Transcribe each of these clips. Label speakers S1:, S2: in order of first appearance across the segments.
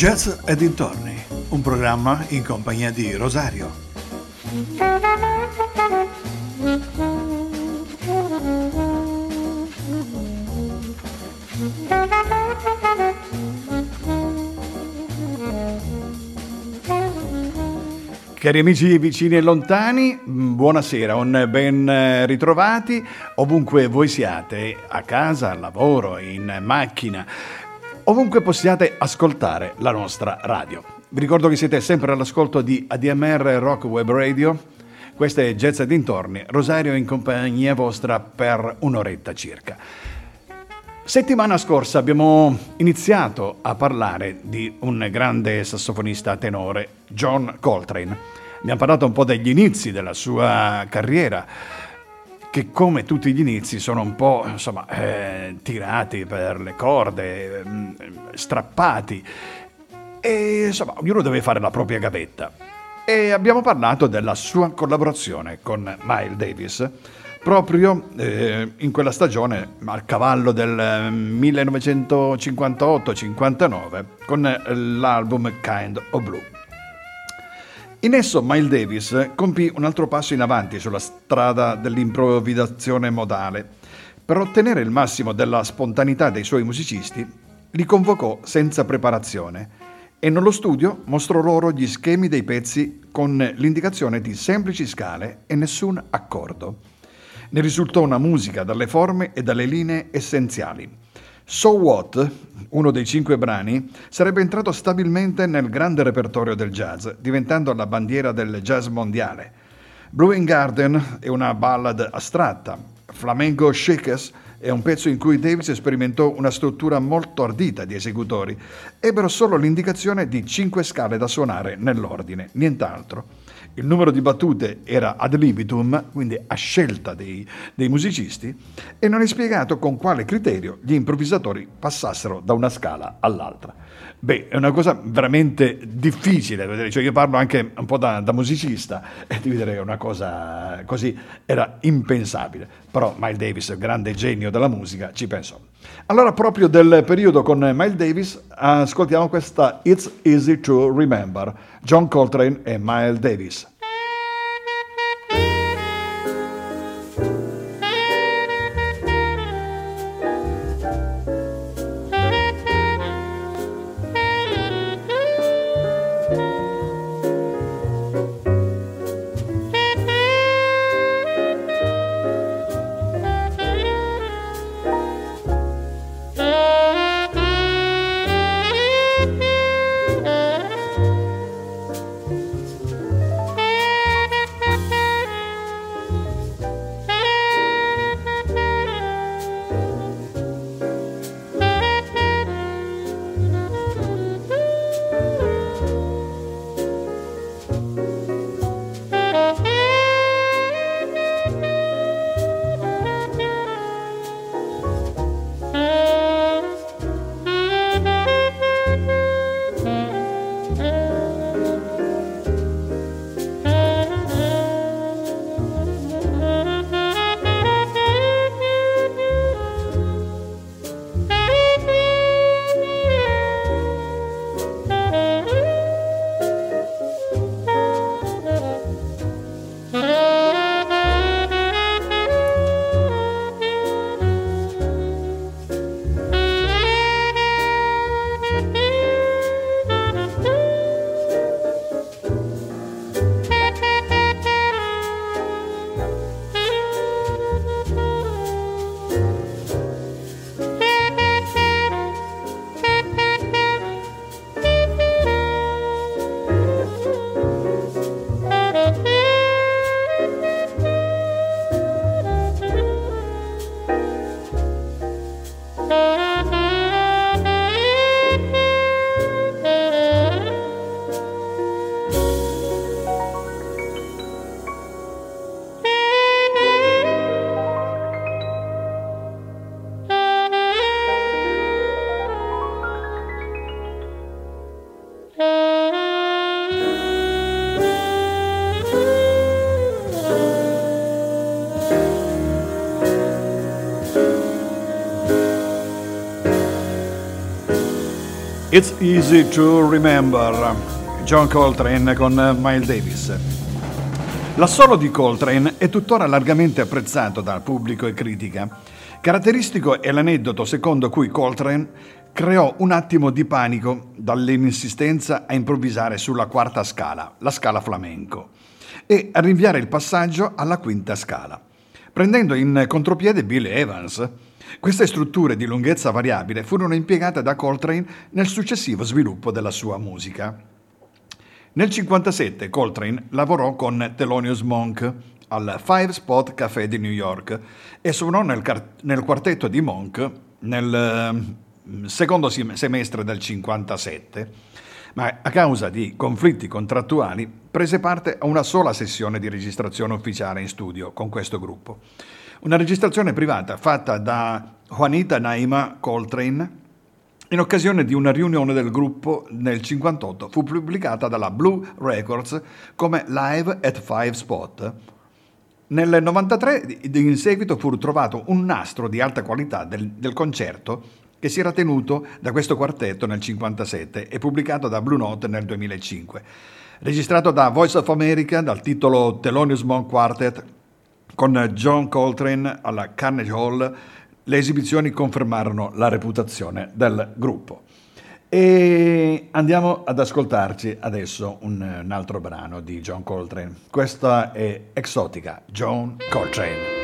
S1: Jazz e dintorni, un programma in compagnia di Rosario. Cari amici vicini e lontani, buonasera, un ben ritrovati ovunque voi siate, a casa, al lavoro, in macchina, ovunque possiate ascoltare la nostra radio. Vi ricordo che siete sempre all'ascolto di ADMR Rock Web Radio. Questo è Jazz e dintorni, Rosario in compagnia vostra per un'oretta circa. Settimana scorsa abbiamo iniziato a parlare di un grande sassofonista tenore, John Coltrane. Abbiamo parlato un po' degli inizi della sua carriera, che come tutti gli inizi sono un po' insomma, eh, tirati per le corde, mm, strappati e insomma ognuno deve fare la propria gavetta. E abbiamo parlato della sua collaborazione con Miles Davis proprio eh, in quella stagione, al cavallo del 1958-59, eh, con eh, l'album Kind of Blue. In esso Miles Davis compì un altro passo in avanti sulla strada dell'improvvisazione modale. Per ottenere il massimo della spontaneità dei suoi musicisti, li convocò senza preparazione e nello studio mostrò loro gli schemi dei pezzi con l'indicazione di semplici scale e nessun accordo. Ne risultò una musica dalle forme e dalle linee essenziali. So What, uno dei cinque brani, sarebbe entrato stabilmente nel grande repertorio del jazz, diventando la bandiera del jazz mondiale. Brewing Garden è una ballad astratta. Flamenco Shakers è un pezzo in cui Davis sperimentò una struttura molto ardita di esecutori. Ebbero solo l'indicazione di cinque scale da suonare nell'ordine, nient'altro. Il numero di battute era ad libitum, quindi a scelta dei, dei musicisti, e non è spiegato con quale criterio gli improvvisatori passassero da una scala all'altra. Beh, è una cosa veramente difficile vedere, cioè io parlo anche un po' da, da musicista e dire che una cosa così era impensabile, però Miles Davis, grande genio della musica, ci pensò. Allora proprio del periodo con Miles Davis ascoltiamo questa It's Easy to Remember, John Coltrane e Miles Davis. It's Easy to Remember, John Coltrane con Miles Davis. L'assolo di Coltrane è tuttora largamente apprezzato dal pubblico e critica. Caratteristico è l'aneddoto secondo cui Coltrane creò un attimo di panico dall'insistenza a improvvisare sulla quarta scala, la scala flamenco, e a rinviare il passaggio alla quinta scala, prendendo in contropiede Bill Evans, queste strutture di lunghezza variabile furono impiegate da Coltrane nel successivo sviluppo della sua musica. Nel 1957 Coltrane lavorò con Thelonious Monk al Five Spot Café di New York e suonò nel, car- nel quartetto di Monk nel uh, secondo semestre del 1957, ma a causa di conflitti contrattuali prese parte a una sola sessione di registrazione ufficiale in studio con questo gruppo. Una registrazione privata fatta da Juanita Naima Coltrane in occasione di una riunione del gruppo nel 1958 fu pubblicata dalla Blue Records come Live at Five Spot. Nel 1993 in seguito fu trovato un nastro di alta qualità del, del concerto che si era tenuto da questo quartetto nel 1957 e pubblicato da Blue Note nel 2005. Registrato da Voice of America dal titolo Thelonious Monk Quartet con John Coltrane alla Carnegie Hall, le esibizioni confermarono la reputazione del gruppo. E andiamo ad ascoltarci adesso un, un altro brano di John Coltrane. Questa è Exotica, John Coltrane.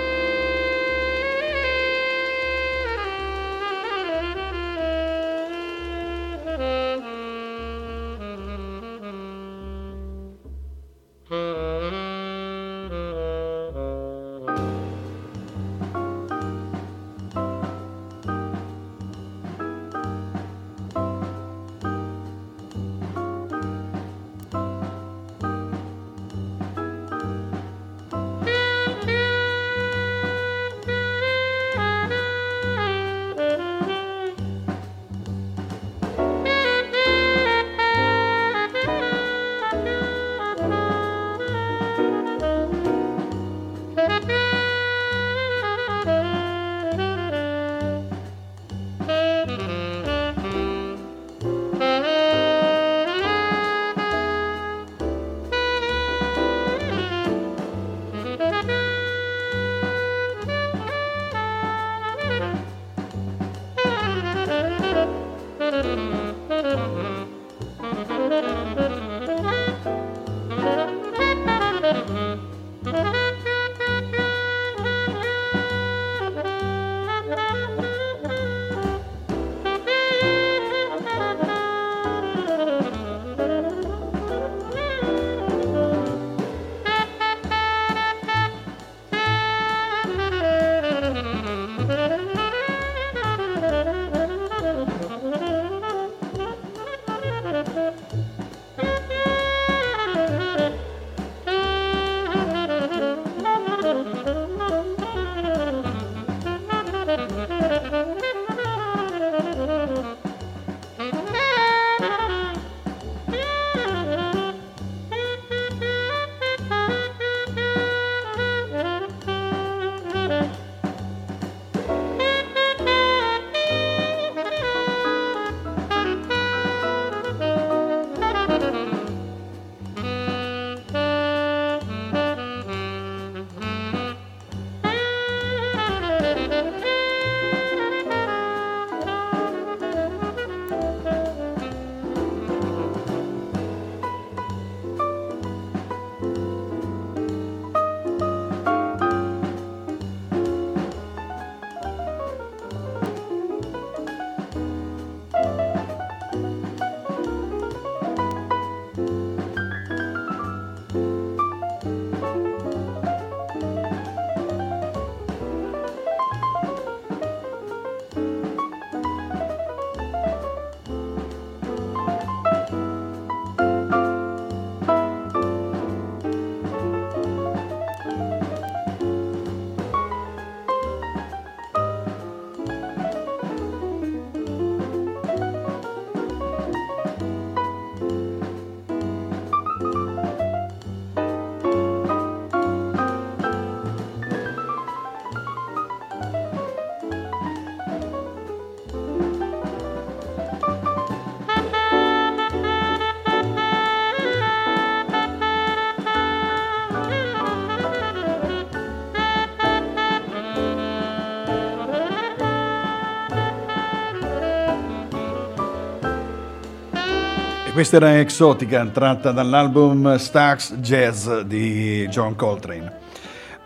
S1: Questa era Exotica, tratta dall'album Stax Jazz di John Coltrane.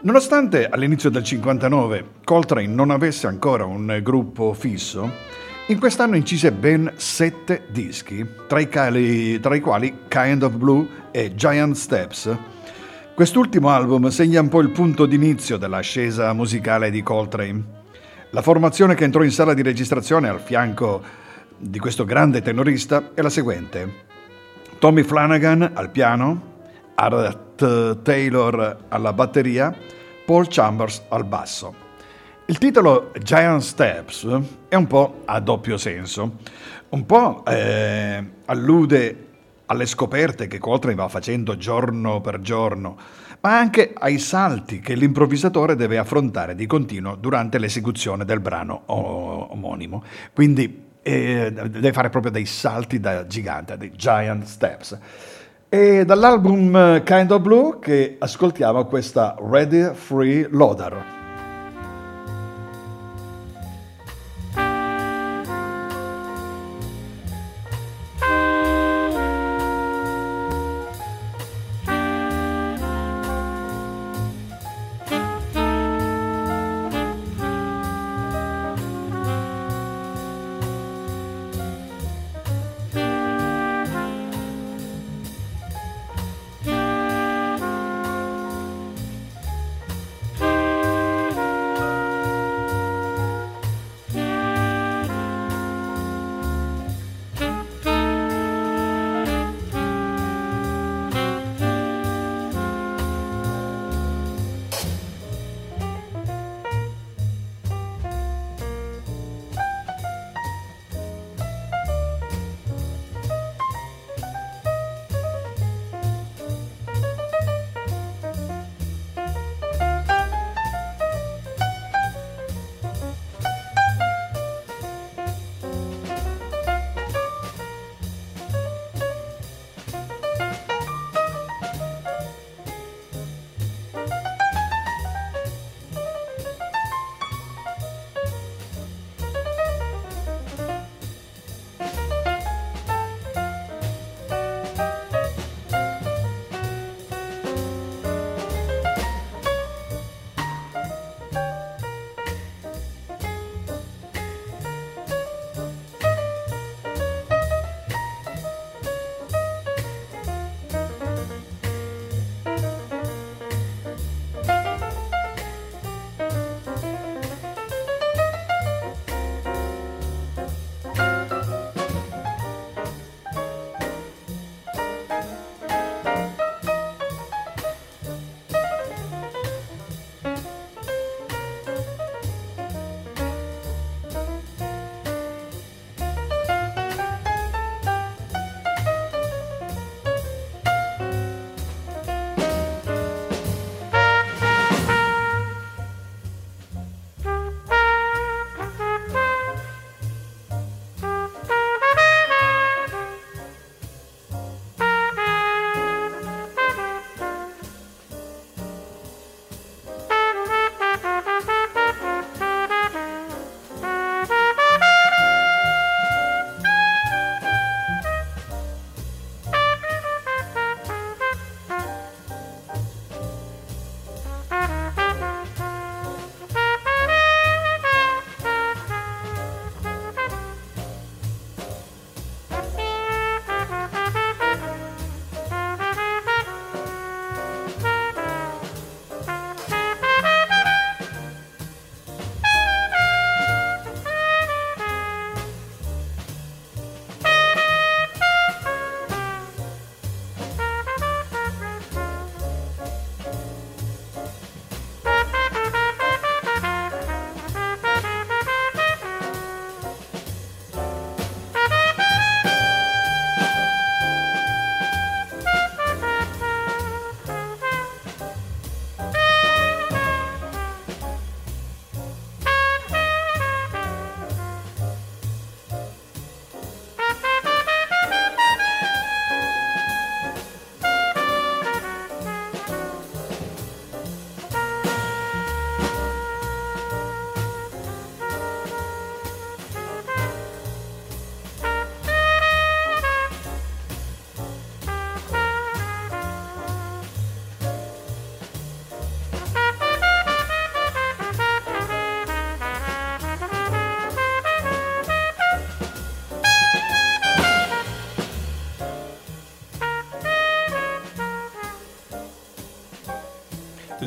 S1: Nonostante all'inizio del 59 Coltrane non avesse ancora un gruppo fisso, in quest'anno incise ben sette dischi, tra i, cali, tra i quali Kind of Blue e Giant Steps. Quest'ultimo album segna un po' il punto d'inizio dell'ascesa musicale di Coltrane. La formazione che entrò in sala di registrazione al fianco di questo grande tenorista è la seguente. Tommy Flanagan al piano, Art Taylor alla batteria, Paul Chambers al basso. Il titolo Giant Steps è un po' a doppio senso, un po' eh, allude alle scoperte che Coltrane va facendo giorno per giorno, ma anche ai salti che l'improvvisatore deve affrontare di continuo durante l'esecuzione del brano omonimo. Quindi e deve fare proprio dei salti da gigante, dei giant steps. E dall'album Kind of Blue che ascoltiamo questa Ready Free Loader.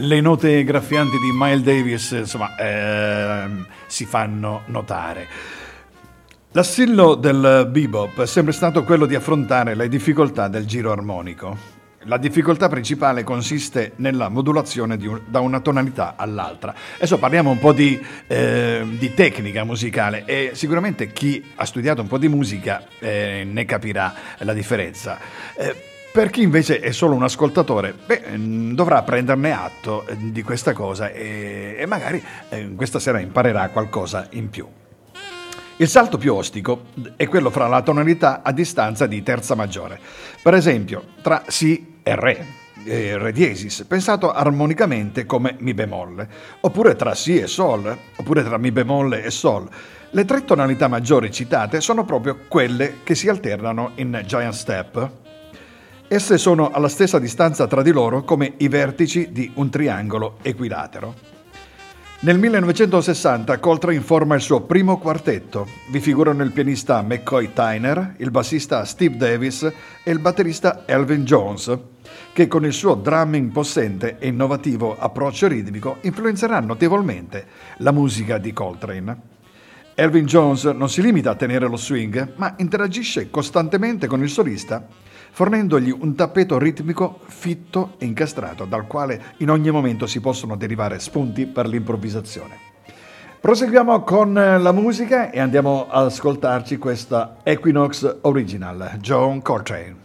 S1: Le note graffianti di Miles Davis insomma, ehm, si fanno notare. L'assillo del bebop è sempre stato quello di affrontare le difficoltà del giro armonico. La difficoltà principale consiste nella modulazione un, da una tonalità all'altra. Adesso parliamo un po' di, eh, di, tecnica musicale e sicuramente chi ha studiato un po' di musica eh, ne capirà la differenza. Eh, per chi invece è solo un ascoltatore, beh, mm, dovrà prenderne atto eh, di questa cosa e, e magari eh, questa sera imparerà qualcosa in più. Il salto più ostico è quello fra la tonalità a distanza di terza maggiore. Per esempio, tra Si e Re, eh, Re diesis, pensato armonicamente come Mi bemolle, oppure tra Si e Sol, oppure tra Mi bemolle e Sol. Le tre tonalità maggiori citate sono proprio quelle che si alternano in Giant Step. Esse sono alla stessa distanza tra di loro come i vertici di un triangolo equilatero. Nel 1960 Coltrane forma il suo primo quartetto. Vi figurano il pianista McCoy Tyner, il bassista Steve Davis e il batterista Elvin Jones, che con il suo drumming possente e innovativo approccio ritmico influenzerà notevolmente la musica di Coltrane. Elvin Jones non si limita a tenere lo swing, ma interagisce costantemente con il solista fornendogli un tappeto ritmico fitto e incastrato dal quale in ogni momento si possono derivare spunti per l'improvvisazione. Proseguiamo con la musica e andiamo ad ascoltarci questa Equinox Original, John Coltrane.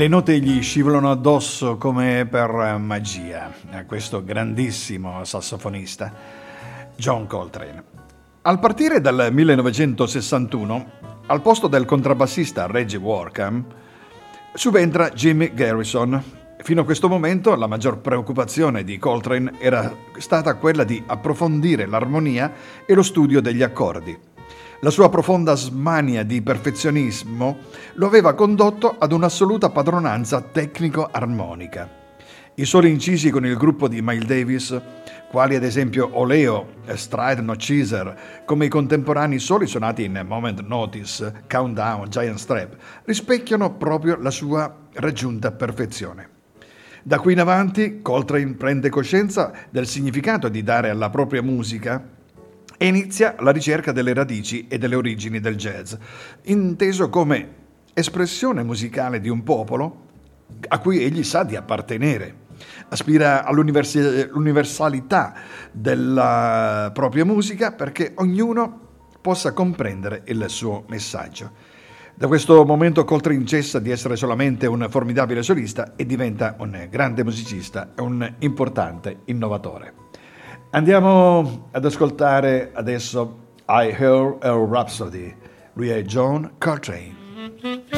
S1: Le note gli scivolano addosso come per magia a questo grandissimo sassofonista, John Coltrane. Al partire dal 1961, al posto del contrabbassista Reggie Warkham, subentra Jimmy Garrison. Fino a questo momento la maggior preoccupazione di Coltrane era stata quella di approfondire l'armonia e lo studio degli accordi. La sua profonda smania di perfezionismo lo aveva condotto ad un'assoluta padronanza tecnico-armonica. I soli incisi con il gruppo di Miles Davis, quali ad esempio Oleo, Stride No Chaser, come i contemporanei soli suonati in Moment Notice, Countdown, Giant Strap, rispecchiano proprio la sua raggiunta perfezione. Da qui in avanti Coltrane prende coscienza del significato di dare alla propria musica e inizia la ricerca delle radici e delle origini del jazz, inteso come espressione musicale di un popolo a cui egli sa di appartenere. Aspira all'universalità della propria musica perché ognuno possa comprendere il suo messaggio. Da questo momento Coltrane cessa di essere solamente un formidabile solista e diventa un grande musicista e un importante innovatore. Andiamo ad ascoltare adesso I Heard a Rhapsody. Lui è John Coltrane.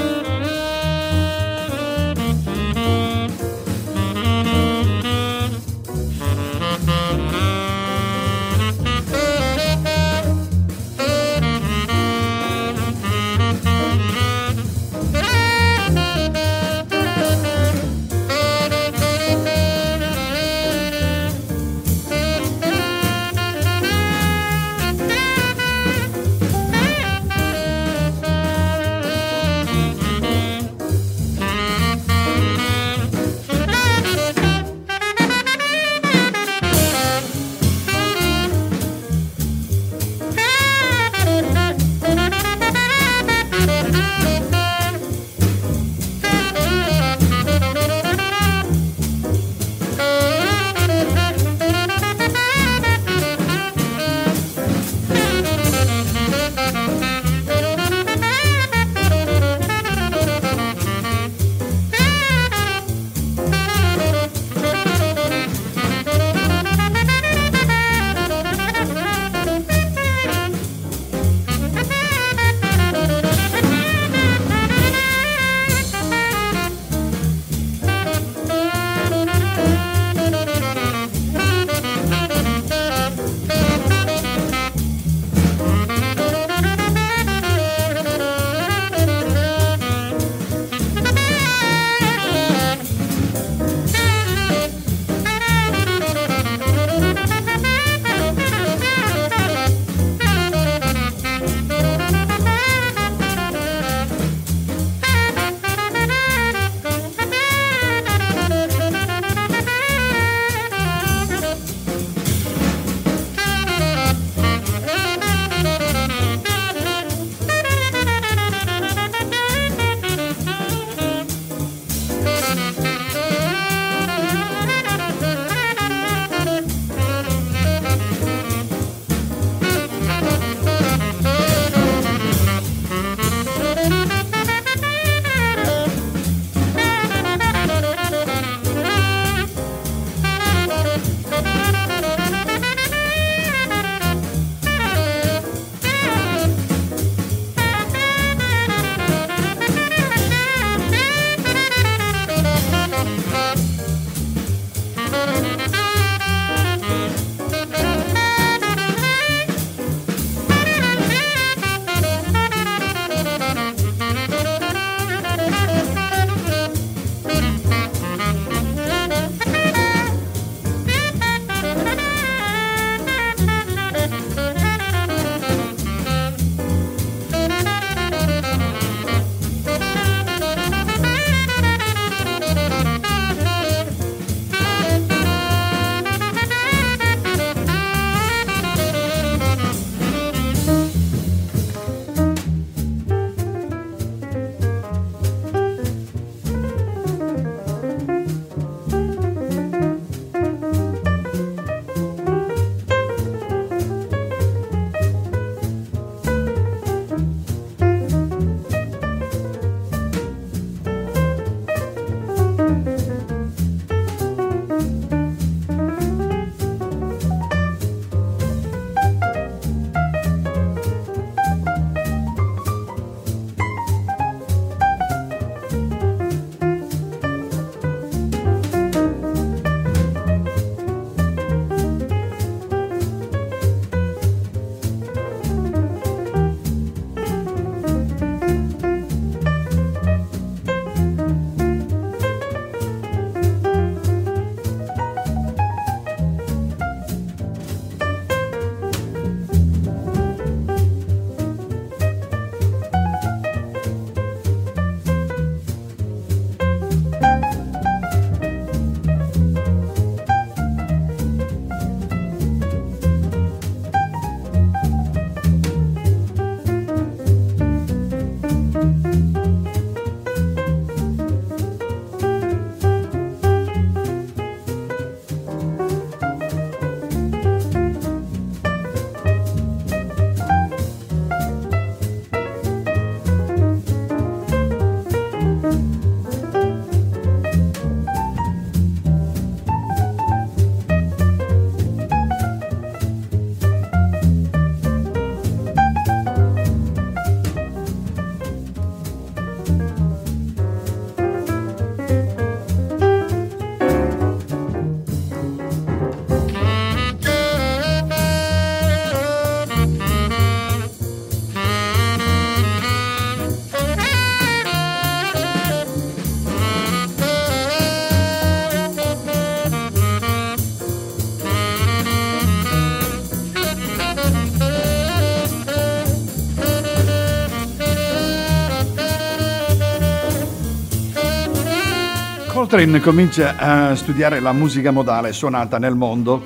S1: Coltrane comincia a studiare la musica modale suonata nel mondo,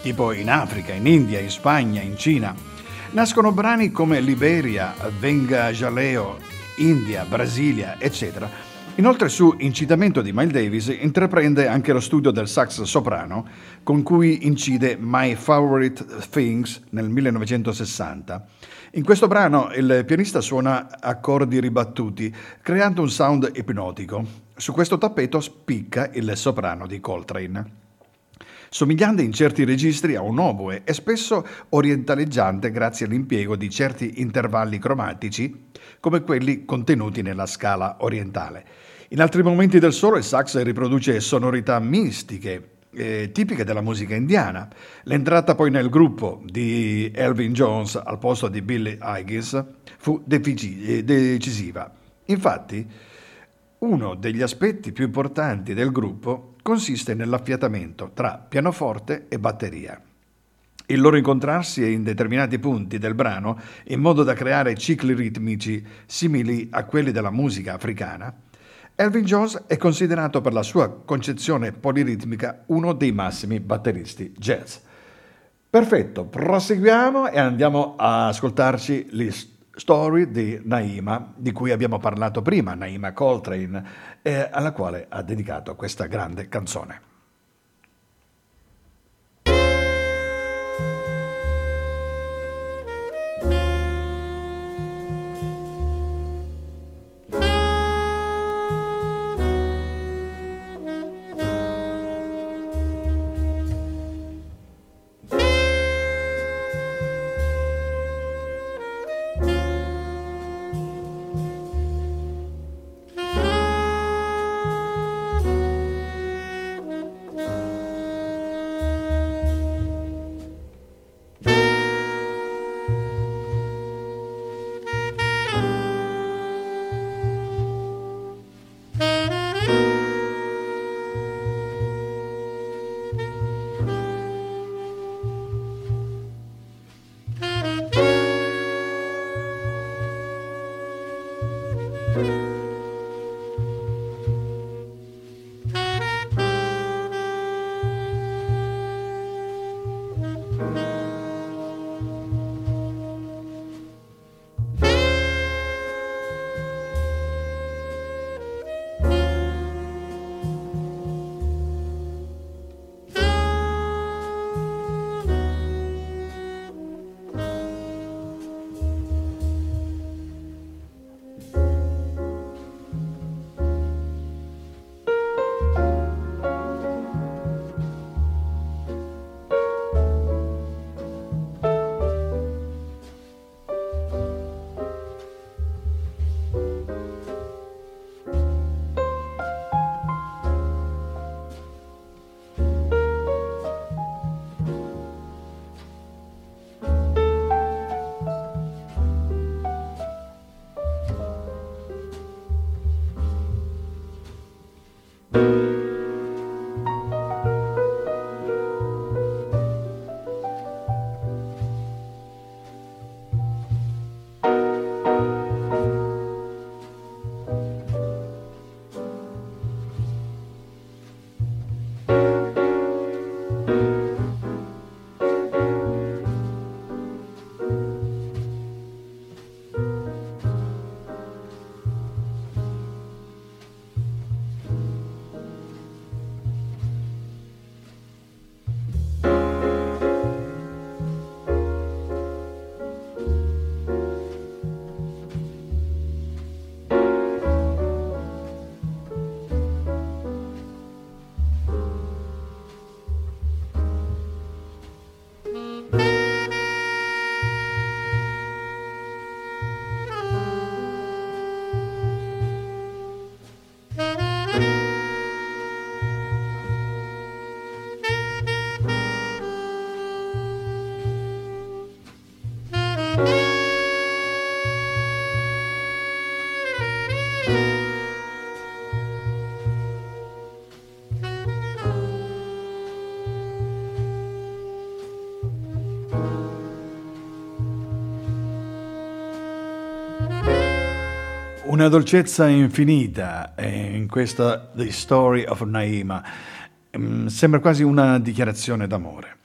S1: tipo in Africa, in India, in Spagna, in Cina. Nascono brani come Liberia, Venga Jaleo, India, Brasilia, eccetera. Inoltre su incitamento di Miles Davis intraprende anche lo studio del sax soprano con cui incide My Favorite Things nel 1960. In questo brano il pianista suona accordi ribattuti creando un sound ipnotico. Su questo tappeto spicca il soprano di Coltrane somigliante in certi registri a un oboe e spesso orientaleggiante grazie all'impiego di certi intervalli cromatici come quelli contenuti nella scala orientale. In altri momenti del solo il sax riproduce sonorità mistiche, eh, tipiche della musica indiana. L'entrata poi nel gruppo di Elvin Jones al posto di Billy Higgins fu defici- decisiva. Infatti, uno degli aspetti più importanti del gruppo consiste nell'affiatamento tra pianoforte e batteria. Il loro incontrarsi in determinati punti del brano, in modo da creare cicli ritmici simili a quelli della musica africana, Elvin Jones è considerato per la sua concezione poliritmica uno dei massimi batteristi jazz. Perfetto, proseguiamo e andiamo a ascoltarci gli story di Naima, di cui abbiamo parlato prima, Naima Coltrane, eh, alla quale ha dedicato questa grande canzone. Una dolcezza infinita in questa The Story of Naima. Mm, sembra quasi una dichiarazione d'amore.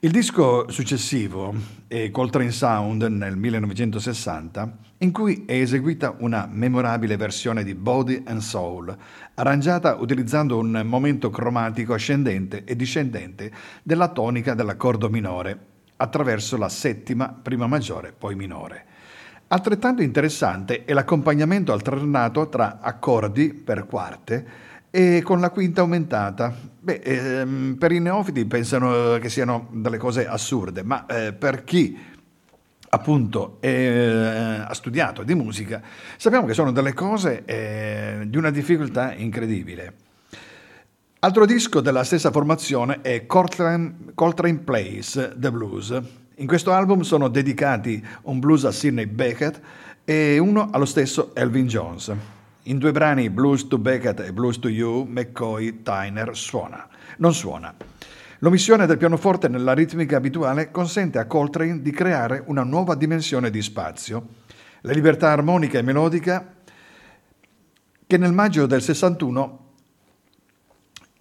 S1: Il disco successivo è Coltrane Sound nel 1960, in cui è eseguita una memorabile versione di Body and Soul, arrangiata utilizzando un momento cromatico ascendente e discendente della tonica dell'accordo minore, attraverso la settima, prima maggiore, poi minore. Altrettanto interessante è l'accompagnamento alternato tra accordi per quarte e con la quinta aumentata. Beh, ehm, per i neofiti pensano che siano delle cose assurde, ma eh, per chi appunto eh, ha studiato di musica, sappiamo che sono delle cose eh, di una difficoltà incredibile. Altro disco della stessa formazione è Coltrane, Coltrane Plays The Blues, in questo album sono dedicati un blues a Sidney Beckett e uno allo stesso Elvin Jones. In due brani, Blues to Beckett e Blues to You, McCoy Tyner suona. Non suona. L'omissione del pianoforte nella ritmica abituale consente a Coltrane di creare una nuova dimensione di spazio. La libertà armonica e melodica che nel maggio del 61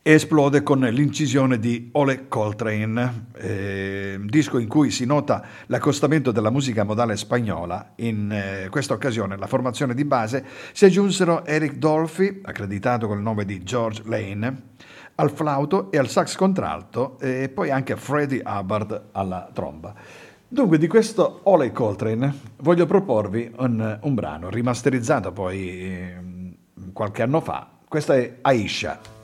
S1: esplode con l'incisione di Ole Coltrane, eh, disco in cui si nota l'accostamento della musica modale spagnola. In eh, questa occasione alla formazione di base si aggiunsero Eric Dolphy, accreditato col nome di George Lane, al flauto e al sax contralto e poi anche Freddie Hubbard alla tromba. Dunque di questo Ole Coltrane voglio proporvi un, un brano rimasterizzato poi eh, qualche anno fa. Questa è Aisha.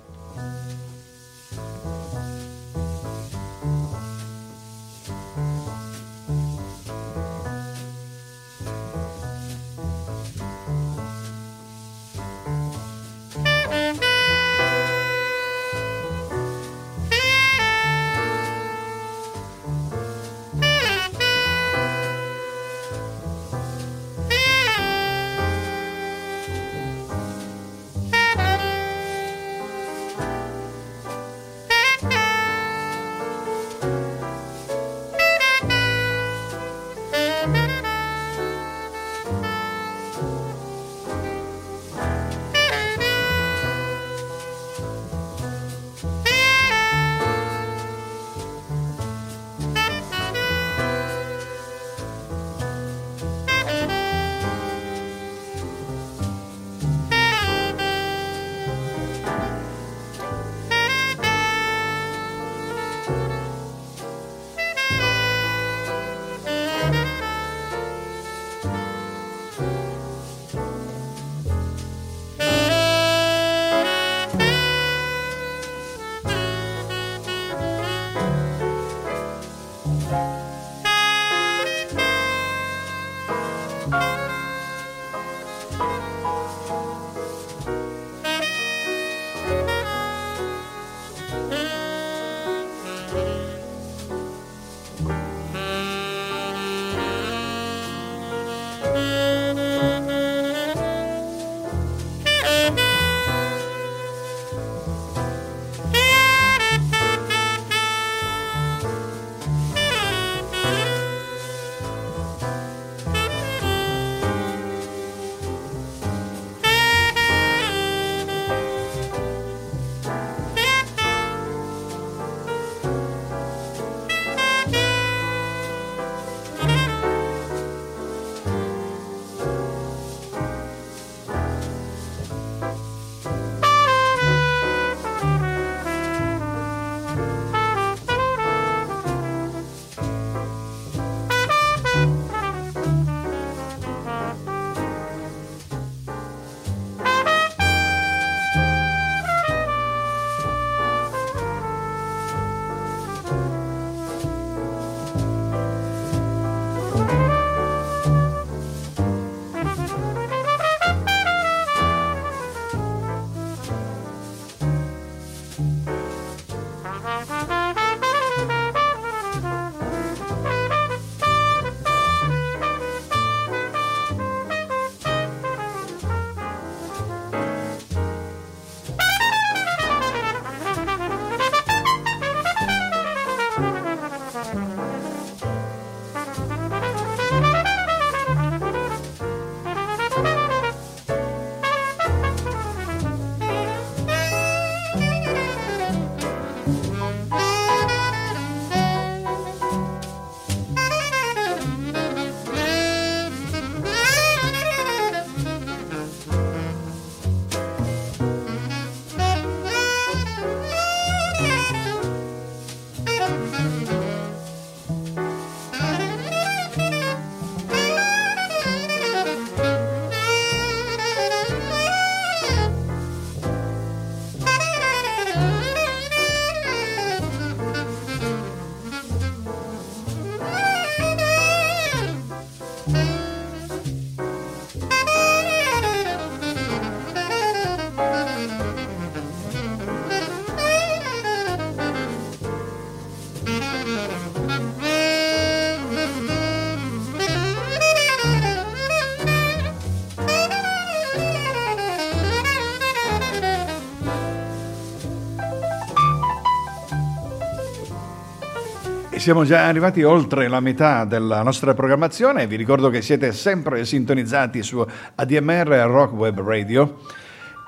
S1: Siamo già arrivati oltre la metà della nostra programmazione. Vi ricordo che siete sempre sintonizzati su ADMR Rock Web Radio.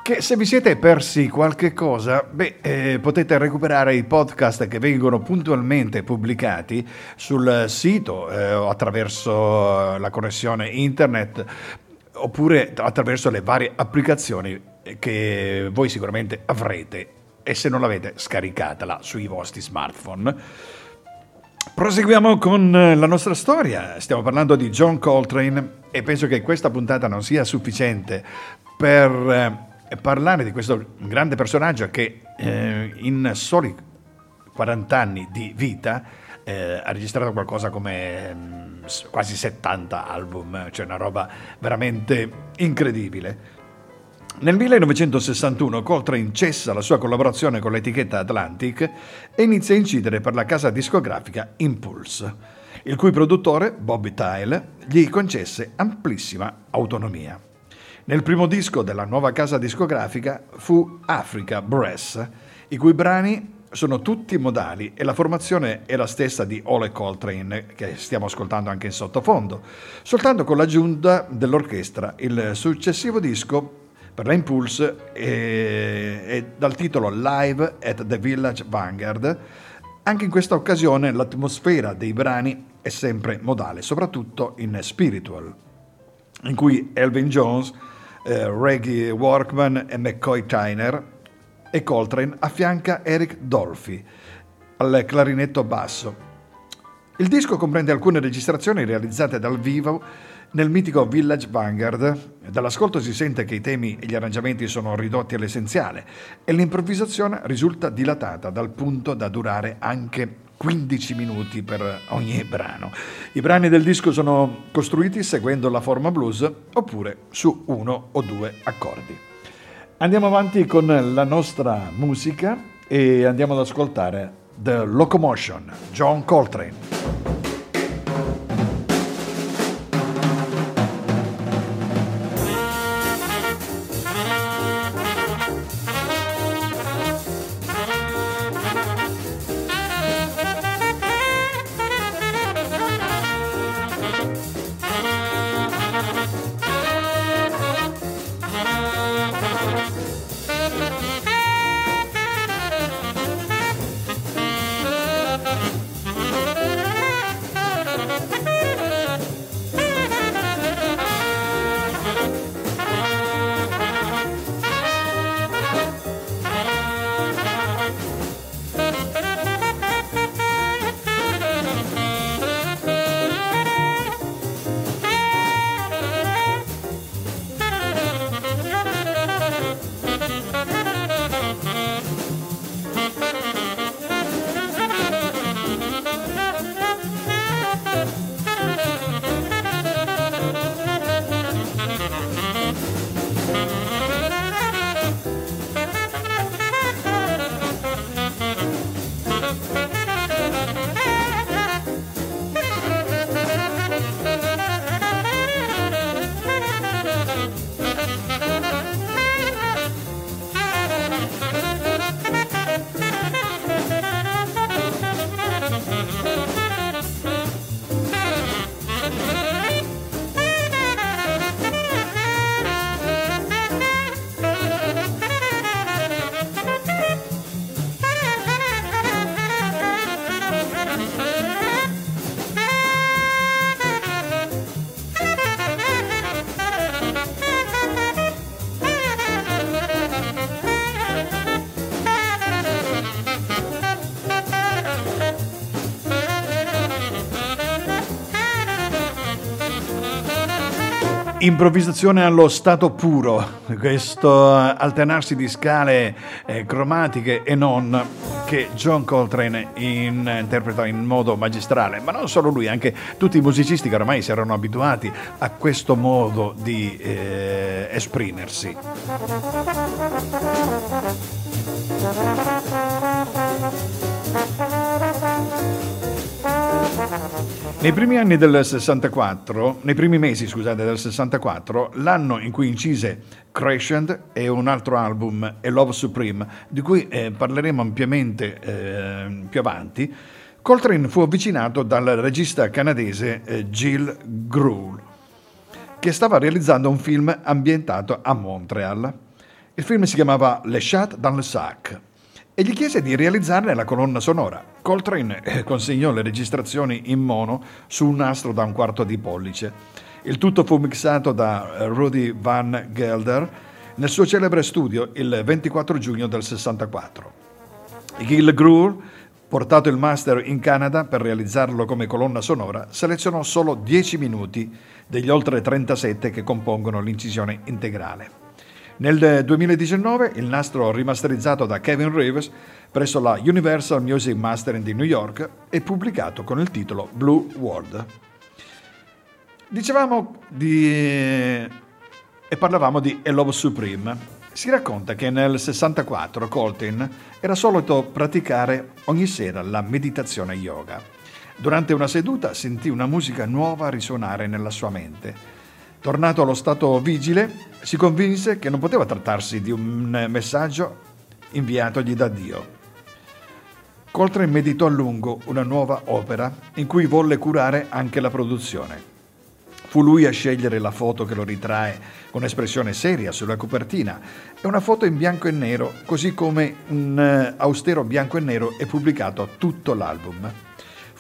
S1: Che se vi siete persi qualche cosa, beh, eh, potete recuperare i podcast che vengono puntualmente pubblicati sul sito eh, attraverso la connessione internet oppure attraverso le varie applicazioni che voi sicuramente avrete e se non l'avete scaricatela sui vostri smartphone. Proseguiamo con eh, la nostra storia, stiamo parlando di John Coltrane e penso che questa puntata non sia sufficiente per eh, parlare di questo grande personaggio che eh, in soli 40 anni di vita eh, ha registrato qualcosa come mm, quasi 70 album, cioè una roba veramente incredibile. Nel 1961 Coltrane cessa la sua collaborazione con l'etichetta Atlantic e inizia a incidere per la casa discografica Impulse, il cui produttore, Bobby Tile, gli concesse amplissima autonomia. Nel primo disco della nuova casa discografica fu Africa Brass, i cui brani sono tutti modali e la formazione è la stessa di Ole Coltrane che stiamo ascoltando anche in sottofondo, soltanto con l'aggiunta dell'orchestra. Il successivo disco per la Impulse è, è dal titolo Live at the Village Vanguard. Anche in questa occasione l'atmosfera dei brani è sempre modale, soprattutto in Spiritual, in cui Elvin Jones, eh, Reggie Workman e McCoy Tyner e Coltrane affianca Eric Dolphy al clarinetto basso. Il disco comprende alcune registrazioni realizzate dal vivo nel mitico Village Vanguard, dall'ascolto si sente che i temi e gli arrangiamenti sono ridotti all'essenziale e l'improvvisazione risulta dilatata dal punto da durare anche 15 minuti per ogni brano. I brani del disco sono costruiti seguendo la forma blues oppure su uno o due accordi. Andiamo avanti con la nostra musica e andiamo ad ascoltare The Locomotion, John Coltrane. Improvvisazione allo stato puro, questo alternarsi di scale eh, cromatiche e non che John Coltrane in, interpreta in modo magistrale, ma non solo lui, anche tutti i musicisti che ormai si erano abituati a questo modo di eh, esprimersi. Nei primi anni del 64, nei primi mesi scusate del 64, l'anno in cui incise Crescent e un altro album, e Love Supreme, di cui eh, parleremo ampiamente eh, più avanti, Coltrane fu avvicinato dal regista canadese eh, Gilles Groul, che stava realizzando un film ambientato a Montreal. Il film si chiamava Le Chat dans le Sac e gli chiese di realizzarne la colonna sonora. Coltrane eh, consegnò le registrazioni in mono su un nastro da un quarto di pollice. Il tutto fu mixato da eh, Rudy Van Gelder nel suo celebre studio il 24 giugno del 64. Gil Groul, portato il master in Canada per realizzarlo come colonna sonora, selezionò solo 10 minuti degli oltre 37 che compongono l'incisione integrale. Nel 2019 il nastro rimasterizzato da Kevin Reeves presso la Universal Music Mastering di New York è pubblicato con il titolo Blue World. Dicevamo di... e parlavamo di A Love Supreme. Si racconta che nel 64 Colton era solito praticare ogni sera la meditazione yoga. Durante una seduta sentì una musica nuova risuonare nella sua mente Tornato allo stato vigile, si convinse che non poteva trattarsi di un messaggio inviatogli da Dio. Coltrane meditò a lungo una nuova opera in cui volle curare anche la produzione. Fu lui a scegliere la foto che lo ritrae con espressione seria sulla copertina. È una foto in bianco e nero, così come un eh, austero bianco e nero è pubblicato tutto l'album.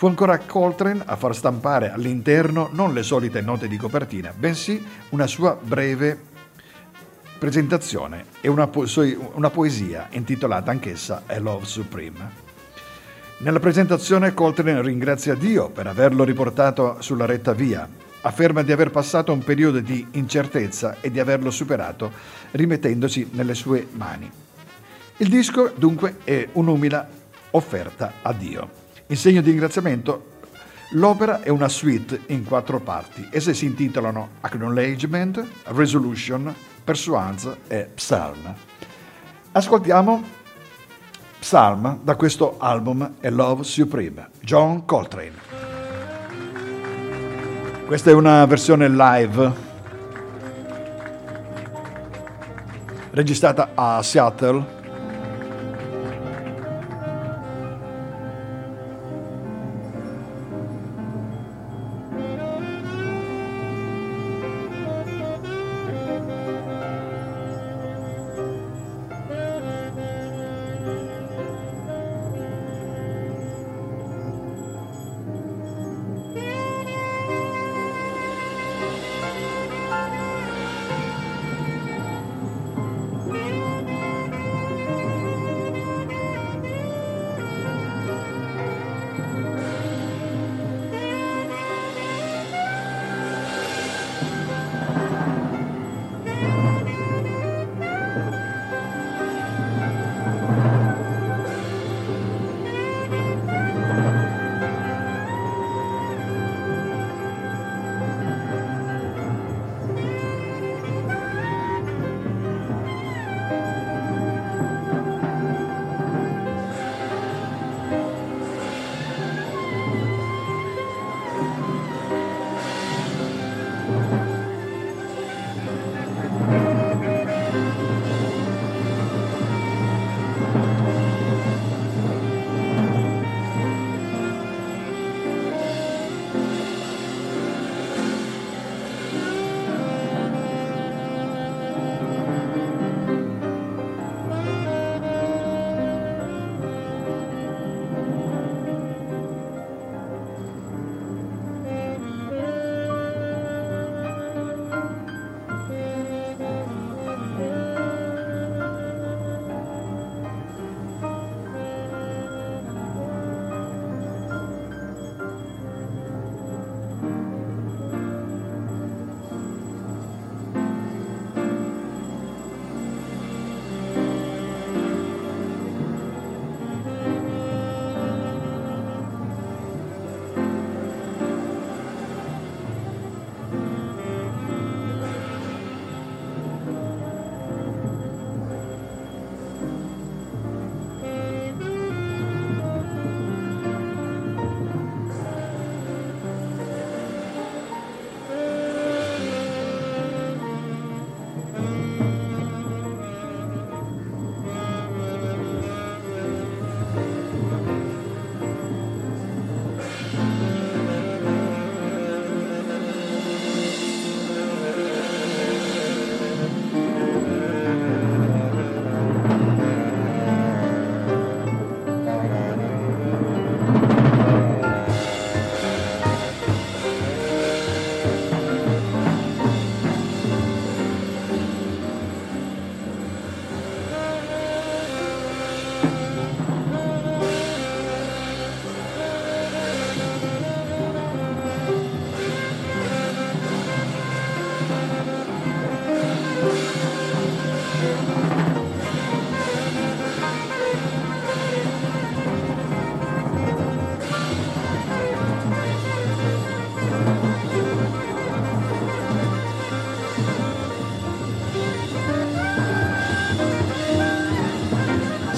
S1: Fu ancora Coltrane a far stampare all'interno non le solite note di copertina, bensì una sua breve presentazione e una, po- una poesia intitolata anch'essa A Love Supreme. Nella presentazione Coltrane ringrazia Dio per averlo riportato sulla retta via, afferma di aver passato un periodo di incertezza e di averlo superato rimettendosi nelle sue mani. Il disco dunque è un'umile offerta a Dio. In segno di ringraziamento, l'opera è una suite in quattro parti. Esse si intitolano Acknowledgement, Resolution, Pursuance e Psalm. Ascoltiamo Psalm da questo album A Love Supreme, John Coltrane. Questa è una versione live registrata a Seattle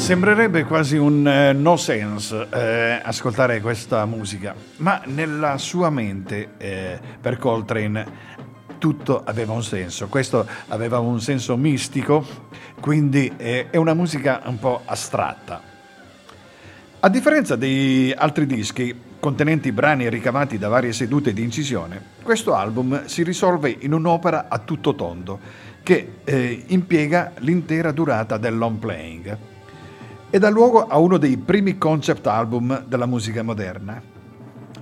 S1: Sembrerebbe quasi un eh, no sense eh, ascoltare questa musica, ma nella sua mente eh, per Coltrane tutto aveva un senso. Questo aveva un senso mistico, quindi eh, è una musica un po' astratta. A differenza di altri dischi contenenti brani ricavati da varie sedute di incisione, questo album si risolve in un'opera a tutto tondo che eh, impiega l'intera durata del long playing e dà luogo a uno dei primi concept album della musica moderna.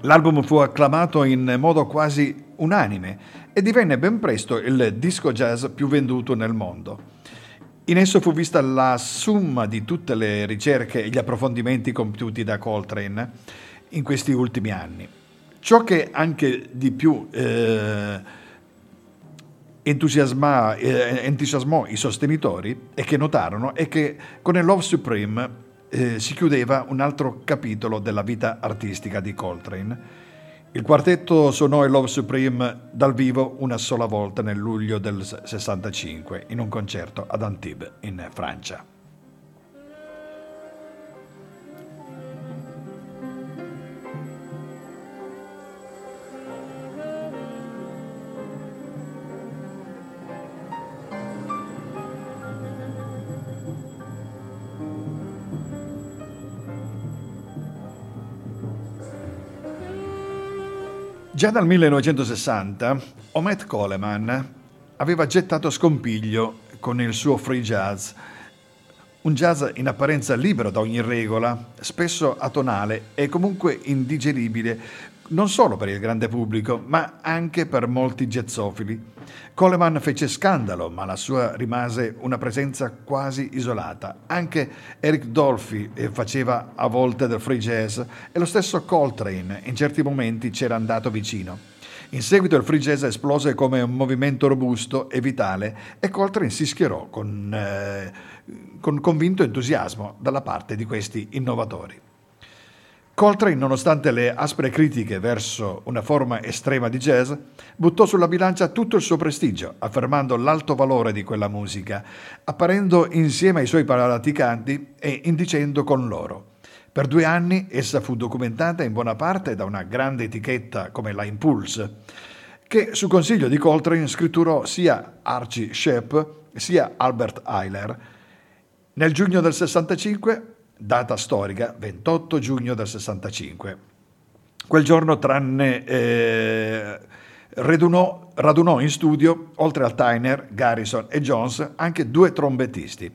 S1: L'album fu acclamato in modo quasi unanime e divenne ben presto il disco jazz più venduto nel mondo. In esso fu vista la somma di tutte le ricerche e gli approfondimenti compiuti da Coltrane in questi ultimi anni. Ciò che anche di più eh, entusiasmò, eh, entusiasmò i sostenitori e che notarono è che con il Love Supreme eh, si chiudeva un altro capitolo della vita artistica di Coltrane. Il quartetto suonò il Love Supreme dal vivo una sola volta nel luglio del 65 in un concerto ad Antibes in Francia. Già dal 1960 Omet Coleman aveva gettato scompiglio con il suo free jazz, un jazz in apparenza libero da ogni regola, spesso atonale e comunque indigeribile non solo per il grande pubblico, ma anche per molti jazzofili. Coleman fece scandalo, ma la sua rimase una presenza quasi isolata. Anche Eric Dolphy eh, faceva a volte del free jazz e lo stesso Coltrane in certi momenti c'era andato vicino. In seguito il free jazz esplose come un movimento robusto e vitale e Coltrane si schierò con, eh, con convinto entusiasmo dalla parte di questi innovatori. Coltrane, nonostante le aspre critiche verso una forma estrema di jazz, buttò sulla bilancia tutto il suo prestigio, affermando l'alto valore di quella musica, apparendo insieme ai suoi praticanti e indicendo con loro. Per due anni essa fu documentata in buona parte da una grande etichetta come la Impulse, che su consiglio di Coltrane scritturò sia Archie Shepp sia Albert Eiler. Nel giugno del 65 data storica 28 giugno del 65. Quel giorno, tranne eh, radunò, radunò in studio, oltre a Tyner, Garrison e Jones, anche due trombettisti,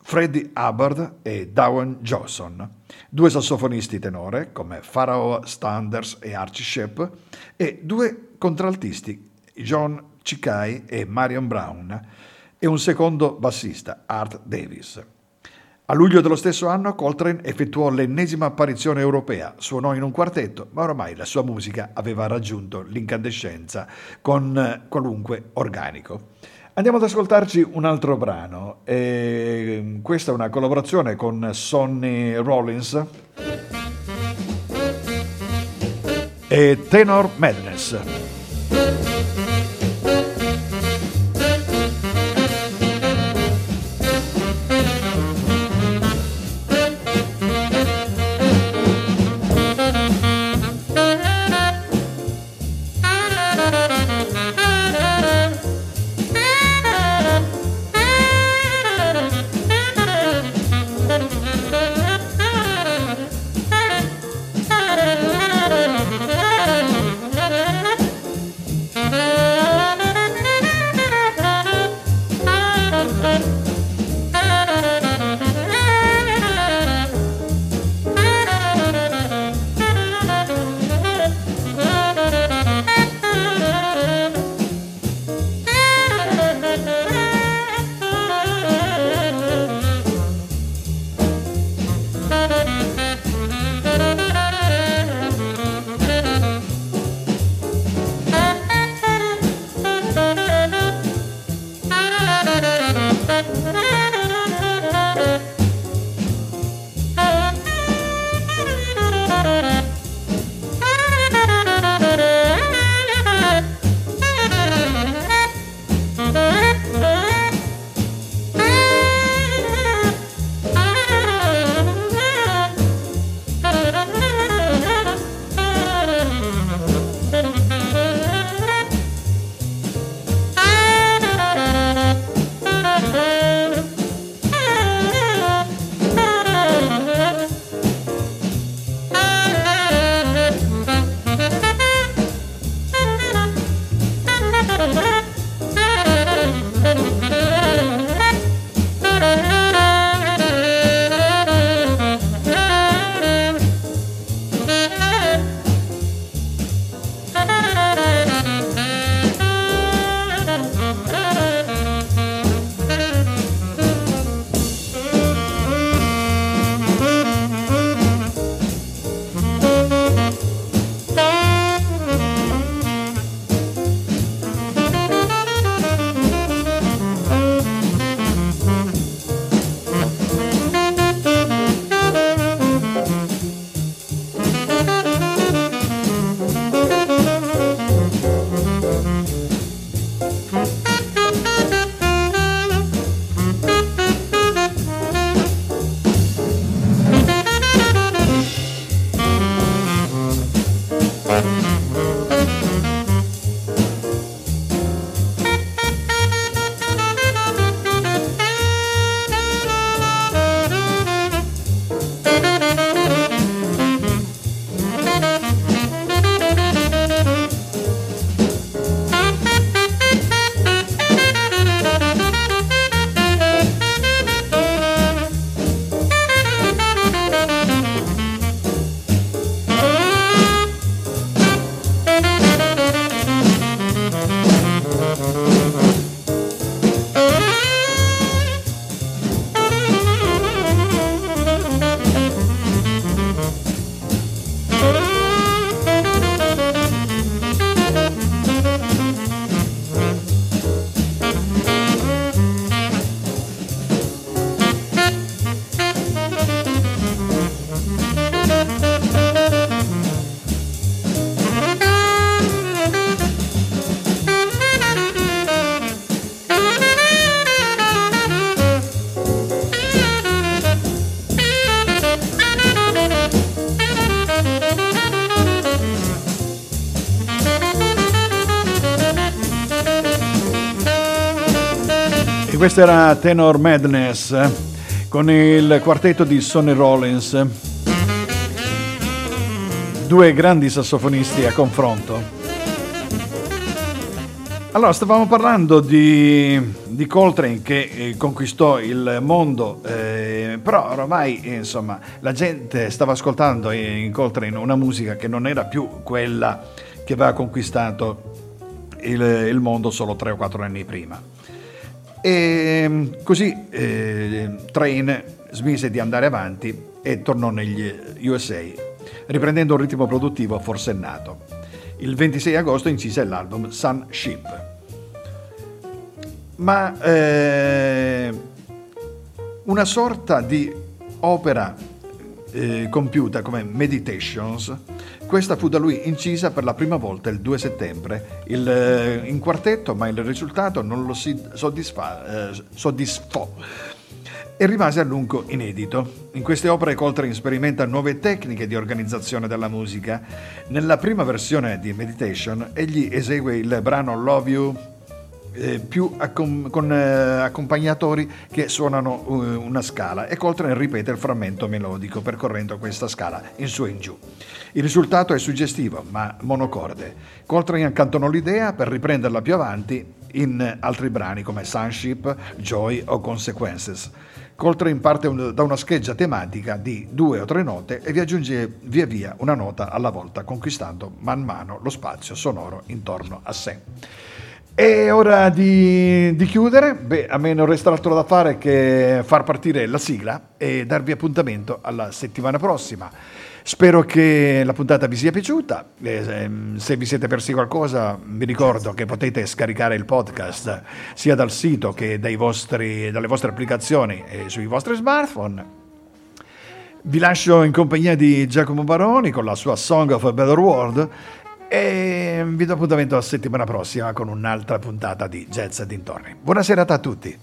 S1: Freddie Hubbard e Dowen Johnson, due sassofonisti tenore come Pharaoh Standers e Archie Shepp e due contraltisti, John Ciccai e Marion Brown, e un secondo bassista, Art Davis. A luglio dello stesso anno Coltrane effettuò l'ennesima apparizione europea, suonò in un quartetto, ma ormai la sua musica aveva raggiunto l'incandescenza con eh, qualunque organico. Andiamo ad ascoltarci un altro brano, e questa è una collaborazione con Sonny Rollins e Tenor Madness. Questo era Tenor Madness eh, con il quartetto di Sonny Rollins. Due grandi sassofonisti a confronto. Allora, stavamo parlando di, di Coltrane che eh, conquistò il mondo, eh, però ormai insomma, la gente stava ascoltando in Coltrane una musica che non era più quella che aveva conquistato il, il mondo solo tre o quattro anni prima. E così eh, Train smise di andare avanti e tornò negli USA, riprendendo un ritmo produttivo forsennato. Il 26 agosto incise l'album Sun Ship. Ma eh, una sorta di opera eh, compiuta come Meditations, questa fu da lui incisa per la prima volta il 2 settembre il, eh, in quartetto, ma il risultato non lo soddisfa, eh, soddisfò e rimase a lungo inedito. In queste opere Coltrane sperimenta nuove tecniche di organizzazione della musica. Nella prima versione di Meditation egli esegue il brano Love You eh, più accom- con eh, accompagnatori che suonano uh, una scala e Coltrane ripete il frammento melodico percorrendo questa scala in su e in giù. Il risultato è suggestivo ma monocorde. Coltrane accantonò l'idea per riprenderla più avanti in altri brani come Sunship, Joy o Consequences. Coltrane parte un, da una scheggia tematica di due o tre note e vi aggiunge via via una nota alla volta, conquistando man mano lo spazio sonoro intorno a sé. È ora di, di, chiudere, beh, a me non resta altro da fare che far partire la sigla e darvi appuntamento alla settimana prossima. Spero che la puntata vi sia piaciuta. Ehm, se vi siete persi qualcosa, vi ricordo che potete scaricare il podcast sia dal sito che vostri, dalle vostre applicazioni e sui vostri smartphone. Vi lascio in compagnia di Giacomo Baroni con la sua Song of a Better World e vi do appuntamento la settimana prossima con un'altra puntata di Jazz e dintorni. Buona serata a tutti.